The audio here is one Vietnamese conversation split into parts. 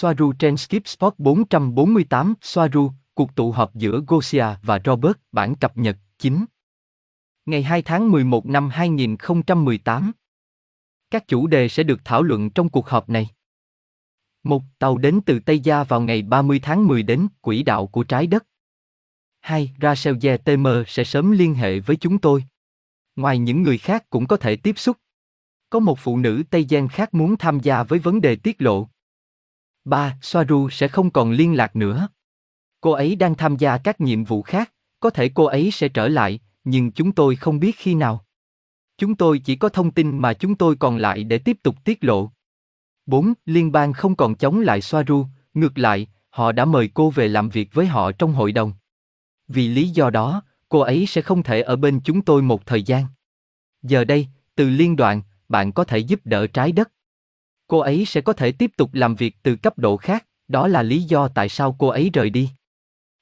Soaru trên Skip Sport 448, Soaru, cuộc tụ họp giữa Gosia và Robert, bản cập nhật, 9. Ngày 2 tháng 11 năm 2018. Các chủ đề sẽ được thảo luận trong cuộc họp này. Một tàu đến từ Tây Gia vào ngày 30 tháng 10 đến quỹ đạo của trái đất. 2. Rachel TM sẽ sớm liên hệ với chúng tôi. Ngoài những người khác cũng có thể tiếp xúc. Có một phụ nữ Tây Giang khác muốn tham gia với vấn đề tiết lộ. 3. Soaru sẽ không còn liên lạc nữa. Cô ấy đang tham gia các nhiệm vụ khác, có thể cô ấy sẽ trở lại, nhưng chúng tôi không biết khi nào. Chúng tôi chỉ có thông tin mà chúng tôi còn lại để tiếp tục tiết lộ. 4. Liên bang không còn chống lại Soaru, ngược lại, họ đã mời cô về làm việc với họ trong hội đồng. Vì lý do đó, cô ấy sẽ không thể ở bên chúng tôi một thời gian. Giờ đây, từ liên đoàn, bạn có thể giúp đỡ trái đất. Cô ấy sẽ có thể tiếp tục làm việc từ cấp độ khác, đó là lý do tại sao cô ấy rời đi.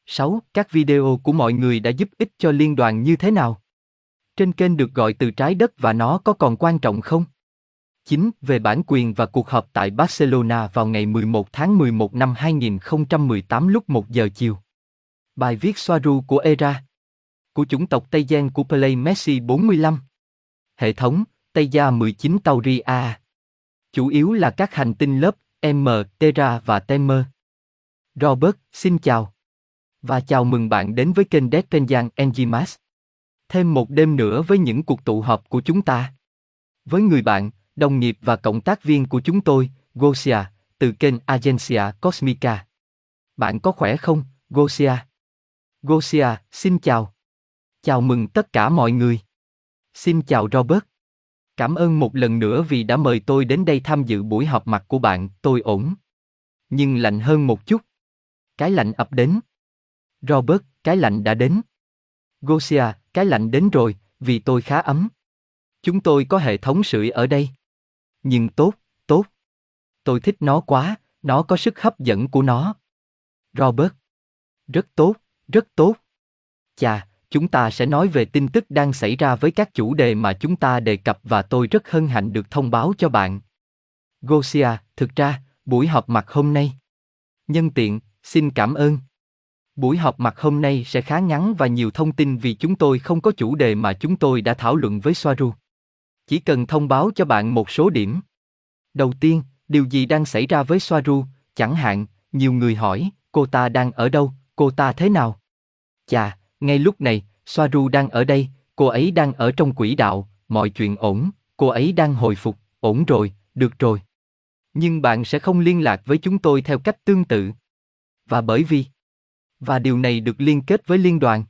6. Các video của mọi người đã giúp ích cho liên đoàn như thế nào? Trên kênh được gọi từ trái đất và nó có còn quan trọng không? 9. Về bản quyền và cuộc họp tại Barcelona vào ngày 11 tháng 11 năm 2018 lúc 1 giờ chiều. Bài viết Soaru của ERA. Của chủng tộc Tây Giang của Play Messi 45. Hệ thống, Tây Gia 19 Tauri A. Chủ yếu là các hành tinh lớp M, Terra và Temer. Robert, xin chào. Và chào mừng bạn đến với kênh Deadpenjan Enzymas. Thêm một đêm nữa với những cuộc tụ họp của chúng ta. Với người bạn, đồng nghiệp và cộng tác viên của chúng tôi, Gosia, từ kênh Agencia Cosmica. Bạn có khỏe không, Gosia? Gosia, xin chào. Chào mừng tất cả mọi người. Xin chào Robert. Cảm ơn một lần nữa vì đã mời tôi đến đây tham dự buổi họp mặt của bạn, tôi ổn. Nhưng lạnh hơn một chút. Cái lạnh ập đến. Robert, cái lạnh đã đến. Gosia, cái lạnh đến rồi, vì tôi khá ấm. Chúng tôi có hệ thống sưởi ở đây. Nhưng tốt, tốt. Tôi thích nó quá, nó có sức hấp dẫn của nó. Robert. Rất tốt, rất tốt. Chà, chúng ta sẽ nói về tin tức đang xảy ra với các chủ đề mà chúng ta đề cập và tôi rất hân hạnh được thông báo cho bạn. Gosia, thực ra, buổi họp mặt hôm nay. Nhân tiện, xin cảm ơn. Buổi họp mặt hôm nay sẽ khá ngắn và nhiều thông tin vì chúng tôi không có chủ đề mà chúng tôi đã thảo luận với Soaru. Chỉ cần thông báo cho bạn một số điểm. Đầu tiên, điều gì đang xảy ra với Soaru, chẳng hạn, nhiều người hỏi, cô ta đang ở đâu, cô ta thế nào? Chà, ngay lúc này, Soaru đang ở đây, cô ấy đang ở trong quỹ đạo, mọi chuyện ổn, cô ấy đang hồi phục, ổn rồi, được rồi. Nhưng bạn sẽ không liên lạc với chúng tôi theo cách tương tự. Và bởi vì và điều này được liên kết với liên đoàn.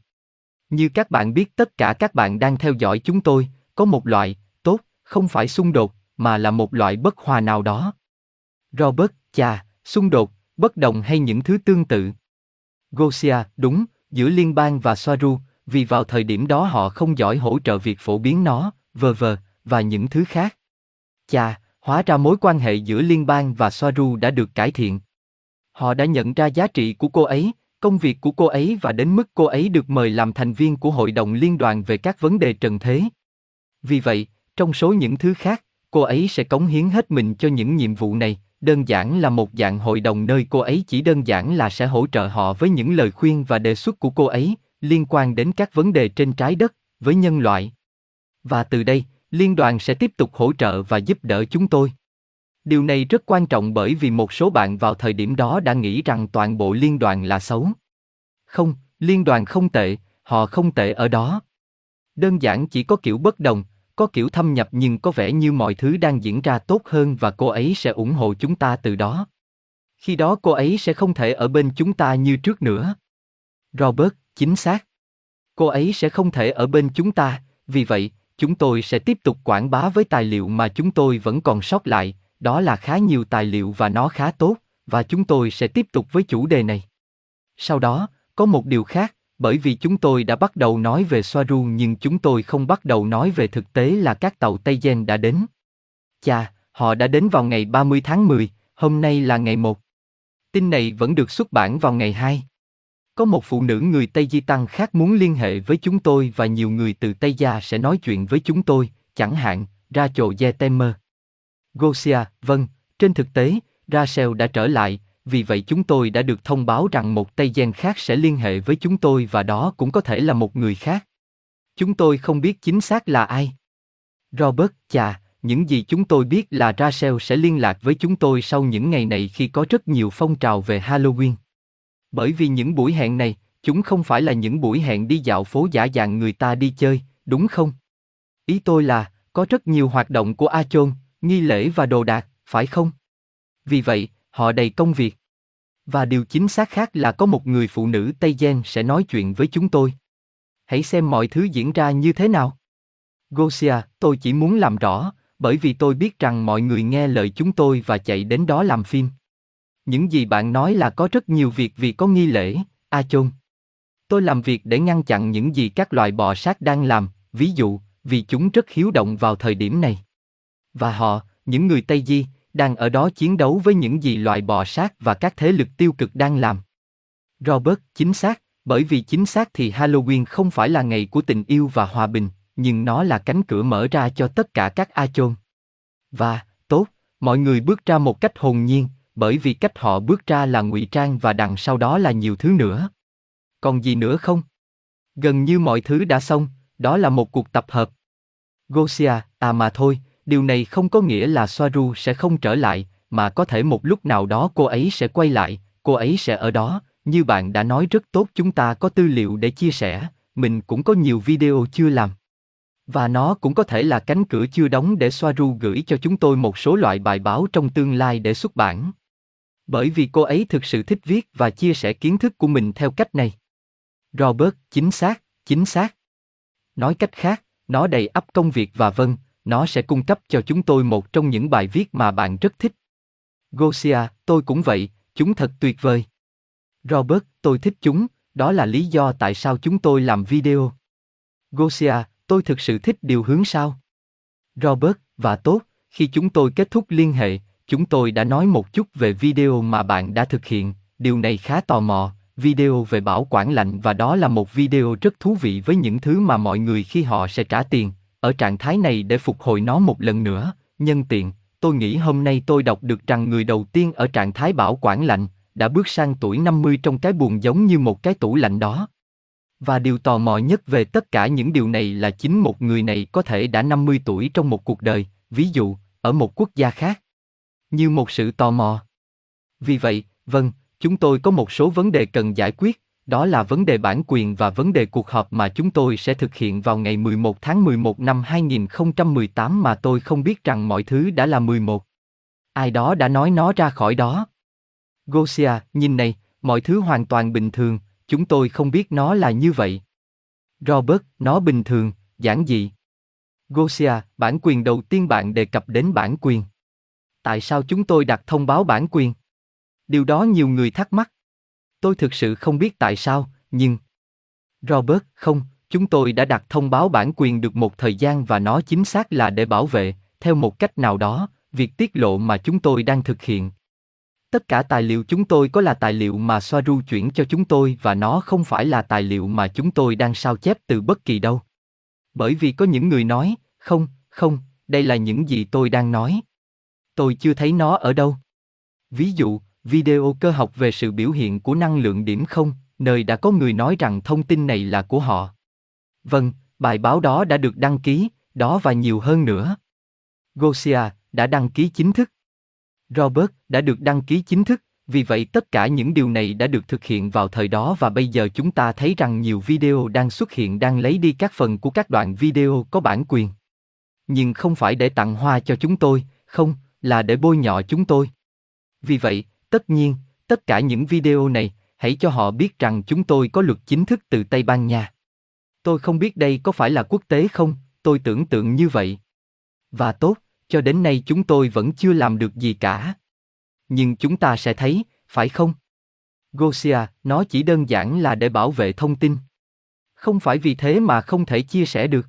Như các bạn biết tất cả các bạn đang theo dõi chúng tôi, có một loại, tốt, không phải xung đột, mà là một loại bất hòa nào đó. Robert, chà, xung đột, bất đồng hay những thứ tương tự. Gosia, đúng, giữa liên bang và Soaru, vì vào thời điểm đó họ không giỏi hỗ trợ việc phổ biến nó, vờ vờ, và những thứ khác. Chà, hóa ra mối quan hệ giữa liên bang và Soaru đã được cải thiện. Họ đã nhận ra giá trị của cô ấy, công việc của cô ấy và đến mức cô ấy được mời làm thành viên của hội đồng liên đoàn về các vấn đề trần thế. Vì vậy, trong số những thứ khác, cô ấy sẽ cống hiến hết mình cho những nhiệm vụ này, đơn giản là một dạng hội đồng nơi cô ấy chỉ đơn giản là sẽ hỗ trợ họ với những lời khuyên và đề xuất của cô ấy liên quan đến các vấn đề trên trái đất với nhân loại. Và từ đây, liên đoàn sẽ tiếp tục hỗ trợ và giúp đỡ chúng tôi. Điều này rất quan trọng bởi vì một số bạn vào thời điểm đó đã nghĩ rằng toàn bộ liên đoàn là xấu. Không, liên đoàn không tệ, họ không tệ ở đó. Đơn giản chỉ có kiểu bất đồng, có kiểu thâm nhập nhưng có vẻ như mọi thứ đang diễn ra tốt hơn và cô ấy sẽ ủng hộ chúng ta từ đó. Khi đó cô ấy sẽ không thể ở bên chúng ta như trước nữa. Robert, chính xác. Cô ấy sẽ không thể ở bên chúng ta, vì vậy, chúng tôi sẽ tiếp tục quảng bá với tài liệu mà chúng tôi vẫn còn sót lại, đó là khá nhiều tài liệu và nó khá tốt, và chúng tôi sẽ tiếp tục với chủ đề này. Sau đó, có một điều khác, bởi vì chúng tôi đã bắt đầu nói về Soaru nhưng chúng tôi không bắt đầu nói về thực tế là các tàu Tây Gen đã đến. Chà, họ đã đến vào ngày 30 tháng 10, hôm nay là ngày 1. Tin này vẫn được xuất bản vào ngày 2. Có một phụ nữ người Tây Di Tăng khác muốn liên hệ với chúng tôi và nhiều người từ Tây Gia sẽ nói chuyện với chúng tôi, chẳng hạn, Rachel Yetemer. Gosia, vâng, trên thực tế, Rachel đã trở lại, vì vậy chúng tôi đã được thông báo rằng một Tây Gen khác sẽ liên hệ với chúng tôi và đó cũng có thể là một người khác. Chúng tôi không biết chính xác là ai. Robert, chà, những gì chúng tôi biết là Rachel sẽ liên lạc với chúng tôi sau những ngày này khi có rất nhiều phong trào về Halloween. Bởi vì những buổi hẹn này, chúng không phải là những buổi hẹn đi dạo phố giả dạng người ta đi chơi, đúng không? Ý tôi là, có rất nhiều hoạt động của A Chôn, nghi lễ và đồ đạc, phải không? Vì vậy, họ đầy công việc. Và điều chính xác khác là có một người phụ nữ Tây Gen sẽ nói chuyện với chúng tôi. Hãy xem mọi thứ diễn ra như thế nào. Gosia, tôi chỉ muốn làm rõ, bởi vì tôi biết rằng mọi người nghe lời chúng tôi và chạy đến đó làm phim. Những gì bạn nói là có rất nhiều việc vì có nghi lễ, A Chôn. Tôi làm việc để ngăn chặn những gì các loài bò sát đang làm, ví dụ, vì chúng rất hiếu động vào thời điểm này. Và họ, những người Tây Di, đang ở đó chiến đấu với những gì loài bò sát và các thế lực tiêu cực đang làm. Robert, chính xác, bởi vì chính xác thì Halloween không phải là ngày của tình yêu và hòa bình, nhưng nó là cánh cửa mở ra cho tất cả các A chôn. Và, tốt, mọi người bước ra một cách hồn nhiên, bởi vì cách họ bước ra là ngụy trang và đằng sau đó là nhiều thứ nữa. Còn gì nữa không? Gần như mọi thứ đã xong, đó là một cuộc tập hợp. Gosia, à mà thôi, điều này không có nghĩa là Soaru sẽ không trở lại, mà có thể một lúc nào đó cô ấy sẽ quay lại, cô ấy sẽ ở đó, như bạn đã nói rất tốt chúng ta có tư liệu để chia sẻ, mình cũng có nhiều video chưa làm. Và nó cũng có thể là cánh cửa chưa đóng để Soaru gửi cho chúng tôi một số loại bài báo trong tương lai để xuất bản. Bởi vì cô ấy thực sự thích viết và chia sẻ kiến thức của mình theo cách này. Robert, chính xác, chính xác. Nói cách khác, nó đầy ắp công việc và vâng, nó sẽ cung cấp cho chúng tôi một trong những bài viết mà bạn rất thích. Gosia, tôi cũng vậy, chúng thật tuyệt vời. Robert, tôi thích chúng, đó là lý do tại sao chúng tôi làm video. Gosia, tôi thực sự thích điều hướng sao. Robert, và tốt, khi chúng tôi kết thúc liên hệ, chúng tôi đã nói một chút về video mà bạn đã thực hiện, điều này khá tò mò, video về bảo quản lạnh và đó là một video rất thú vị với những thứ mà mọi người khi họ sẽ trả tiền, ở trạng thái này để phục hồi nó một lần nữa, nhân tiện, tôi nghĩ hôm nay tôi đọc được rằng người đầu tiên ở trạng thái bảo quản lạnh, đã bước sang tuổi 50 trong cái buồn giống như một cái tủ lạnh đó. Và điều tò mò nhất về tất cả những điều này là chính một người này có thể đã 50 tuổi trong một cuộc đời, ví dụ, ở một quốc gia khác. Như một sự tò mò. Vì vậy, vâng, chúng tôi có một số vấn đề cần giải quyết, đó là vấn đề bản quyền và vấn đề cuộc họp mà chúng tôi sẽ thực hiện vào ngày 11 tháng 11 năm 2018 mà tôi không biết rằng mọi thứ đã là 11. Ai đó đã nói nó ra khỏi đó. Gosia, nhìn này, mọi thứ hoàn toàn bình thường, chúng tôi không biết nó là như vậy. Robert, nó bình thường, giản dị. Gosia, bản quyền đầu tiên bạn đề cập đến bản quyền. Tại sao chúng tôi đặt thông báo bản quyền? Điều đó nhiều người thắc mắc. Tôi thực sự không biết tại sao, nhưng... Robert, không, chúng tôi đã đặt thông báo bản quyền được một thời gian và nó chính xác là để bảo vệ, theo một cách nào đó, việc tiết lộ mà chúng tôi đang thực hiện. Tất cả tài liệu chúng tôi có là tài liệu mà Soaru chuyển cho chúng tôi và nó không phải là tài liệu mà chúng tôi đang sao chép từ bất kỳ đâu. Bởi vì có những người nói, không, không, đây là những gì tôi đang nói. Tôi chưa thấy nó ở đâu. Ví dụ, video cơ học về sự biểu hiện của năng lượng điểm không, nơi đã có người nói rằng thông tin này là của họ. Vâng, bài báo đó đã được đăng ký, đó và nhiều hơn nữa. Gosia đã đăng ký chính thức. Robert đã được đăng ký chính thức, vì vậy tất cả những điều này đã được thực hiện vào thời đó và bây giờ chúng ta thấy rằng nhiều video đang xuất hiện đang lấy đi các phần của các đoạn video có bản quyền. Nhưng không phải để tặng hoa cho chúng tôi, không, là để bôi nhọ chúng tôi. Vì vậy, tất nhiên, tất cả những video này, hãy cho họ biết rằng chúng tôi có luật chính thức từ Tây Ban Nha. Tôi không biết đây có phải là quốc tế không, tôi tưởng tượng như vậy. Và tốt, cho đến nay chúng tôi vẫn chưa làm được gì cả. Nhưng chúng ta sẽ thấy, phải không? Gosia, nó chỉ đơn giản là để bảo vệ thông tin. Không phải vì thế mà không thể chia sẻ được.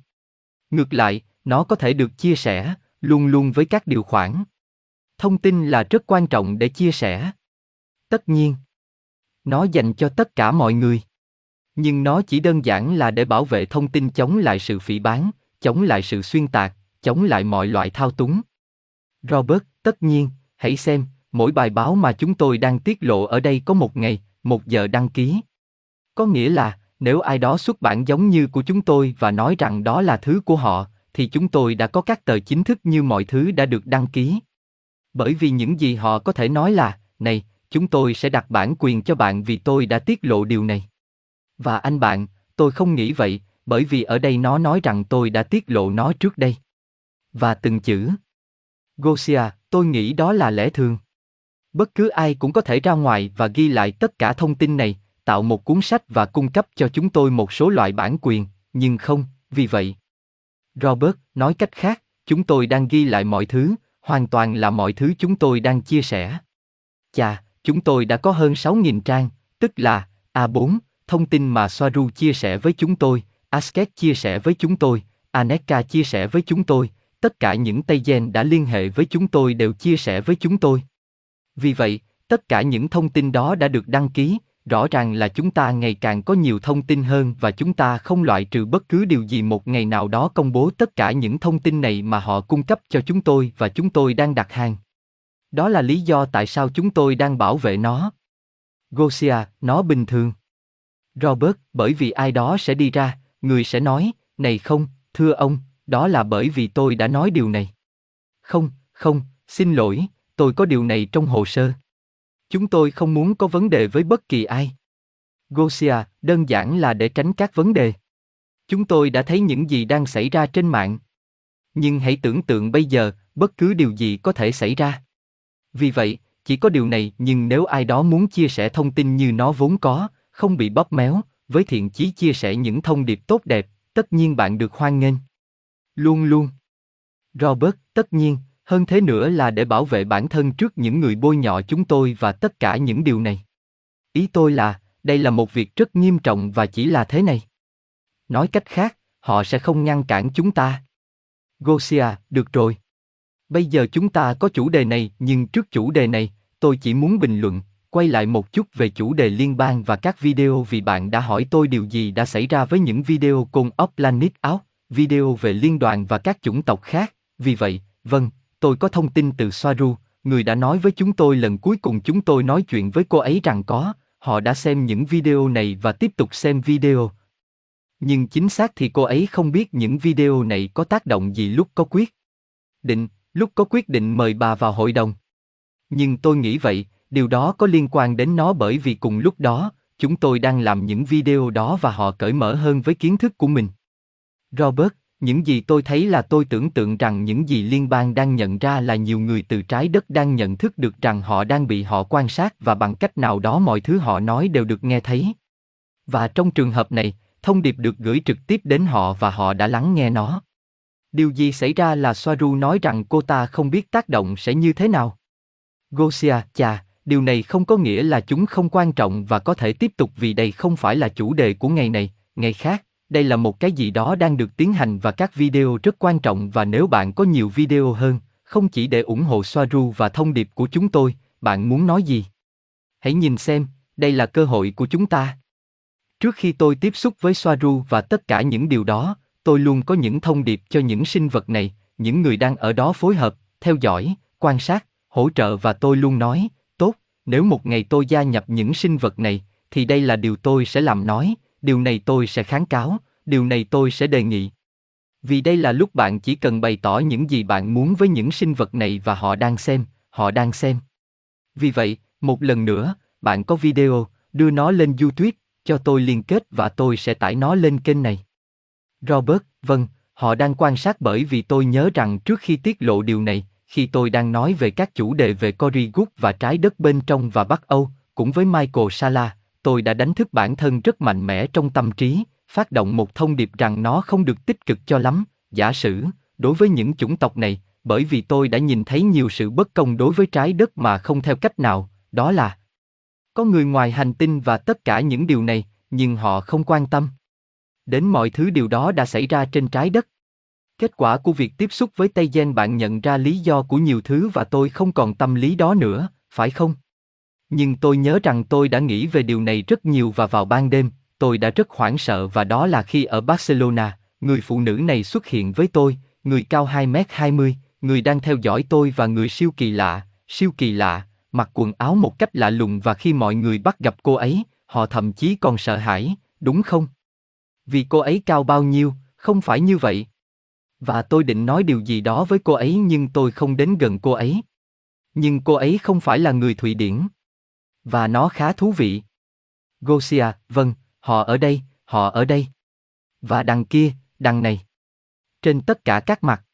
Ngược lại, nó có thể được chia sẻ, luôn luôn với các điều khoản. Thông tin là rất quan trọng để chia sẻ. Tất nhiên, nó dành cho tất cả mọi người. Nhưng nó chỉ đơn giản là để bảo vệ thông tin chống lại sự phỉ bán, chống lại sự xuyên tạc, chống lại mọi loại thao túng. Robert, tất nhiên, hãy xem, mỗi bài báo mà chúng tôi đang tiết lộ ở đây có một ngày, một giờ đăng ký. Có nghĩa là, nếu ai đó xuất bản giống như của chúng tôi và nói rằng đó là thứ của họ, thì chúng tôi đã có các tờ chính thức như mọi thứ đã được đăng ký. Bởi vì những gì họ có thể nói là, này, chúng tôi sẽ đặt bản quyền cho bạn vì tôi đã tiết lộ điều này. Và anh bạn, tôi không nghĩ vậy, bởi vì ở đây nó nói rằng tôi đã tiết lộ nó trước đây. Và từng chữ. Gosia, tôi nghĩ đó là lẽ thường. Bất cứ ai cũng có thể ra ngoài và ghi lại tất cả thông tin này, tạo một cuốn sách và cung cấp cho chúng tôi một số loại bản quyền, nhưng không, vì vậy. Robert nói cách khác, chúng tôi đang ghi lại mọi thứ, hoàn toàn là mọi thứ chúng tôi đang chia sẻ. Chà, chúng tôi đã có hơn 6.000 trang, tức là A4, thông tin mà Soaru chia sẻ với chúng tôi, Asket chia sẻ với chúng tôi, Aneka chia sẻ với chúng tôi, tất cả những tây gen đã liên hệ với chúng tôi đều chia sẻ với chúng tôi. Vì vậy, tất cả những thông tin đó đã được đăng ký, rõ ràng là chúng ta ngày càng có nhiều thông tin hơn và chúng ta không loại trừ bất cứ điều gì một ngày nào đó công bố tất cả những thông tin này mà họ cung cấp cho chúng tôi và chúng tôi đang đặt hàng. Đó là lý do tại sao chúng tôi đang bảo vệ nó. Gosia, nó bình thường. Robert, bởi vì ai đó sẽ đi ra, người sẽ nói, này không, thưa ông, đó là bởi vì tôi đã nói điều này. Không, không, xin lỗi, tôi có điều này trong hồ sơ. Chúng tôi không muốn có vấn đề với bất kỳ ai. Gosia, đơn giản là để tránh các vấn đề. Chúng tôi đã thấy những gì đang xảy ra trên mạng. Nhưng hãy tưởng tượng bây giờ, bất cứ điều gì có thể xảy ra. Vì vậy, chỉ có điều này nhưng nếu ai đó muốn chia sẻ thông tin như nó vốn có, không bị bóp méo, với thiện chí chia sẻ những thông điệp tốt đẹp, tất nhiên bạn được hoan nghênh. Luôn luôn. Robert, tất nhiên, hơn thế nữa là để bảo vệ bản thân trước những người bôi nhọ chúng tôi và tất cả những điều này. Ý tôi là, đây là một việc rất nghiêm trọng và chỉ là thế này. Nói cách khác, họ sẽ không ngăn cản chúng ta. Gosia, được rồi. Bây giờ chúng ta có chủ đề này, nhưng trước chủ đề này, tôi chỉ muốn bình luận, quay lại một chút về chủ đề liên bang và các video vì bạn đã hỏi tôi điều gì đã xảy ra với những video cùng Planet Out, video về liên đoàn và các chủng tộc khác. Vì vậy, vâng, tôi có thông tin từ Soaru, người đã nói với chúng tôi lần cuối cùng chúng tôi nói chuyện với cô ấy rằng có, họ đã xem những video này và tiếp tục xem video. Nhưng chính xác thì cô ấy không biết những video này có tác động gì lúc có quyết định, lúc có quyết định mời bà vào hội đồng. Nhưng tôi nghĩ vậy, điều đó có liên quan đến nó bởi vì cùng lúc đó, chúng tôi đang làm những video đó và họ cởi mở hơn với kiến thức của mình. Robert, những gì tôi thấy là tôi tưởng tượng rằng những gì liên bang đang nhận ra là nhiều người từ trái đất đang nhận thức được rằng họ đang bị họ quan sát và bằng cách nào đó mọi thứ họ nói đều được nghe thấy. Và trong trường hợp này, thông điệp được gửi trực tiếp đến họ và họ đã lắng nghe nó. Điều gì xảy ra là Soaru nói rằng cô ta không biết tác động sẽ như thế nào. Gosia, chà, điều này không có nghĩa là chúng không quan trọng và có thể tiếp tục vì đây không phải là chủ đề của ngày này, ngày khác, đây là một cái gì đó đang được tiến hành và các video rất quan trọng và nếu bạn có nhiều video hơn, không chỉ để ủng hộ Soaru và thông điệp của chúng tôi, bạn muốn nói gì? Hãy nhìn xem, đây là cơ hội của chúng ta. Trước khi tôi tiếp xúc với Soaru và tất cả những điều đó, tôi luôn có những thông điệp cho những sinh vật này, những người đang ở đó phối hợp, theo dõi, quan sát, hỗ trợ và tôi luôn nói, tốt, nếu một ngày tôi gia nhập những sinh vật này, thì đây là điều tôi sẽ làm nói, điều này tôi sẽ kháng cáo, điều này tôi sẽ đề nghị. Vì đây là lúc bạn chỉ cần bày tỏ những gì bạn muốn với những sinh vật này và họ đang xem, họ đang xem. Vì vậy, một lần nữa, bạn có video, đưa nó lên YouTube, cho tôi liên kết và tôi sẽ tải nó lên kênh này. Robert, vâng, họ đang quan sát bởi vì tôi nhớ rằng trước khi tiết lộ điều này, khi tôi đang nói về các chủ đề về Cory Good và trái đất bên trong và Bắc Âu, cũng với Michael Sala, tôi đã đánh thức bản thân rất mạnh mẽ trong tâm trí, phát động một thông điệp rằng nó không được tích cực cho lắm, giả sử, đối với những chủng tộc này, bởi vì tôi đã nhìn thấy nhiều sự bất công đối với trái đất mà không theo cách nào, đó là có người ngoài hành tinh và tất cả những điều này, nhưng họ không quan tâm. Đến mọi thứ điều đó đã xảy ra trên trái đất. Kết quả của việc tiếp xúc với Tây Gen bạn nhận ra lý do của nhiều thứ và tôi không còn tâm lý đó nữa, phải không? Nhưng tôi nhớ rằng tôi đã nghĩ về điều này rất nhiều và vào ban đêm, tôi đã rất hoảng sợ và đó là khi ở Barcelona, người phụ nữ này xuất hiện với tôi, người cao 2 m 20, người đang theo dõi tôi và người siêu kỳ lạ, siêu kỳ lạ, mặc quần áo một cách lạ lùng và khi mọi người bắt gặp cô ấy, họ thậm chí còn sợ hãi, đúng không? Vì cô ấy cao bao nhiêu, không phải như vậy. Và tôi định nói điều gì đó với cô ấy nhưng tôi không đến gần cô ấy. Nhưng cô ấy không phải là người Thụy Điển. Và nó khá thú vị. Gosia, vâng, họ ở đây, họ ở đây. Và đằng kia, đằng này. Trên tất cả các mặt.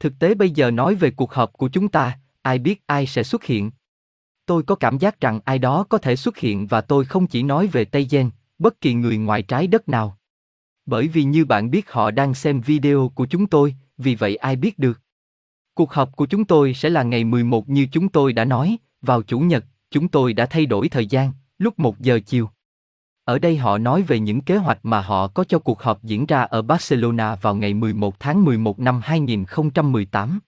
Thực tế bây giờ nói về cuộc họp của chúng ta, ai biết ai sẽ xuất hiện. Tôi có cảm giác rằng ai đó có thể xuất hiện và tôi không chỉ nói về Tây Gen, bất kỳ người ngoài trái đất nào. Bởi vì như bạn biết họ đang xem video của chúng tôi, vì vậy ai biết được. Cuộc họp của chúng tôi sẽ là ngày 11 như chúng tôi đã nói, vào Chủ nhật, chúng tôi đã thay đổi thời gian, lúc 1 giờ chiều. Ở đây họ nói về những kế hoạch mà họ có cho cuộc họp diễn ra ở Barcelona vào ngày 11 tháng 11 năm 2018.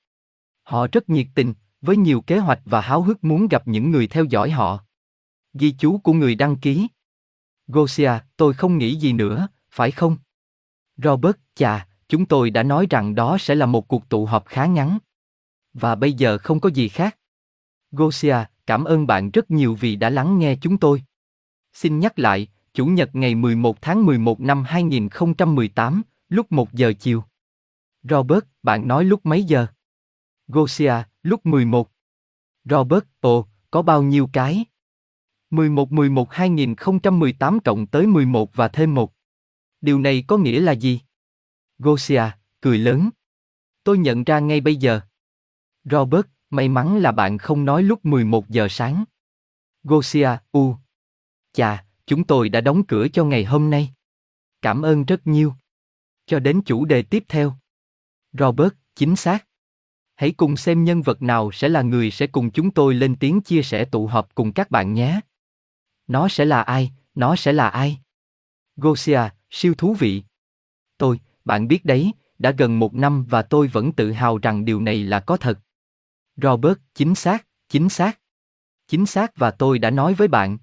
Họ rất nhiệt tình, với nhiều kế hoạch và háo hức muốn gặp những người theo dõi họ. Ghi chú của người đăng ký. Gosia, tôi không nghĩ gì nữa, phải không? Robert, chà, chúng tôi đã nói rằng đó sẽ là một cuộc tụ họp khá ngắn. Và bây giờ không có gì khác. Gosia, cảm ơn bạn rất nhiều vì đã lắng nghe chúng tôi. Xin nhắc lại, Chủ nhật ngày 11 tháng 11 năm 2018, lúc 1 giờ chiều. Robert, bạn nói lúc mấy giờ? Gosia, lúc 11. Robert, ồ, có bao nhiêu cái? 11 11 2018 cộng tới 11 và thêm 1. Điều này có nghĩa là gì? Gosia, cười lớn. Tôi nhận ra ngay bây giờ. Robert, may mắn là bạn không nói lúc 11 giờ sáng. Gosia, u. Chà, chúng tôi đã đóng cửa cho ngày hôm nay. Cảm ơn rất nhiều. Cho đến chủ đề tiếp theo. Robert, chính xác. Hãy cùng xem nhân vật nào sẽ là người sẽ cùng chúng tôi lên tiếng chia sẻ tụ họp cùng các bạn nhé. Nó sẽ là ai, nó sẽ là ai? Gosia, siêu thú vị. Tôi, bạn biết đấy, đã gần một năm và tôi vẫn tự hào rằng điều này là có thật. Robert, chính xác, chính xác. Chính xác và tôi đã nói với bạn.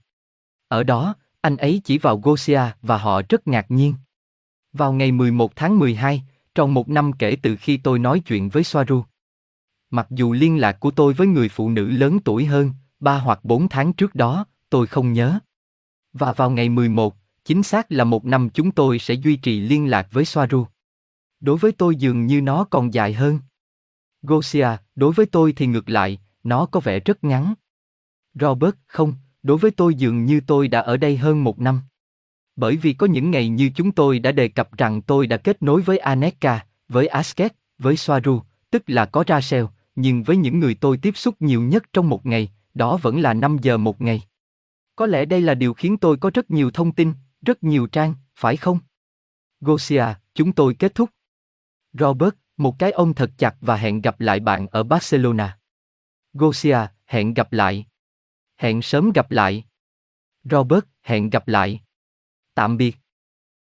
Ở đó, anh ấy chỉ vào Gosia và họ rất ngạc nhiên. Vào ngày 11 tháng 12, trong một năm kể từ khi tôi nói chuyện với Soaru. Mặc dù liên lạc của tôi với người phụ nữ lớn tuổi hơn, ba hoặc bốn tháng trước đó, tôi không nhớ. Và vào ngày 11, chính xác là một năm chúng tôi sẽ duy trì liên lạc với Soaru. Đối với tôi dường như nó còn dài hơn. Gosia, đối với tôi thì ngược lại, nó có vẻ rất ngắn. Robert, không, đối với tôi dường như tôi đã ở đây hơn một năm. Bởi vì có những ngày như chúng tôi đã đề cập rằng tôi đã kết nối với Aneka, với Asket, với Soaru, tức là có Rachel, nhưng với những người tôi tiếp xúc nhiều nhất trong một ngày, đó vẫn là 5 giờ một ngày. Có lẽ đây là điều khiến tôi có rất nhiều thông tin, rất nhiều trang, phải không? Gosia, chúng tôi kết thúc. Robert, một cái ôm thật chặt và hẹn gặp lại bạn ở Barcelona. Gosia, hẹn gặp lại. Hẹn sớm gặp lại. Robert, hẹn gặp lại. Tạm biệt.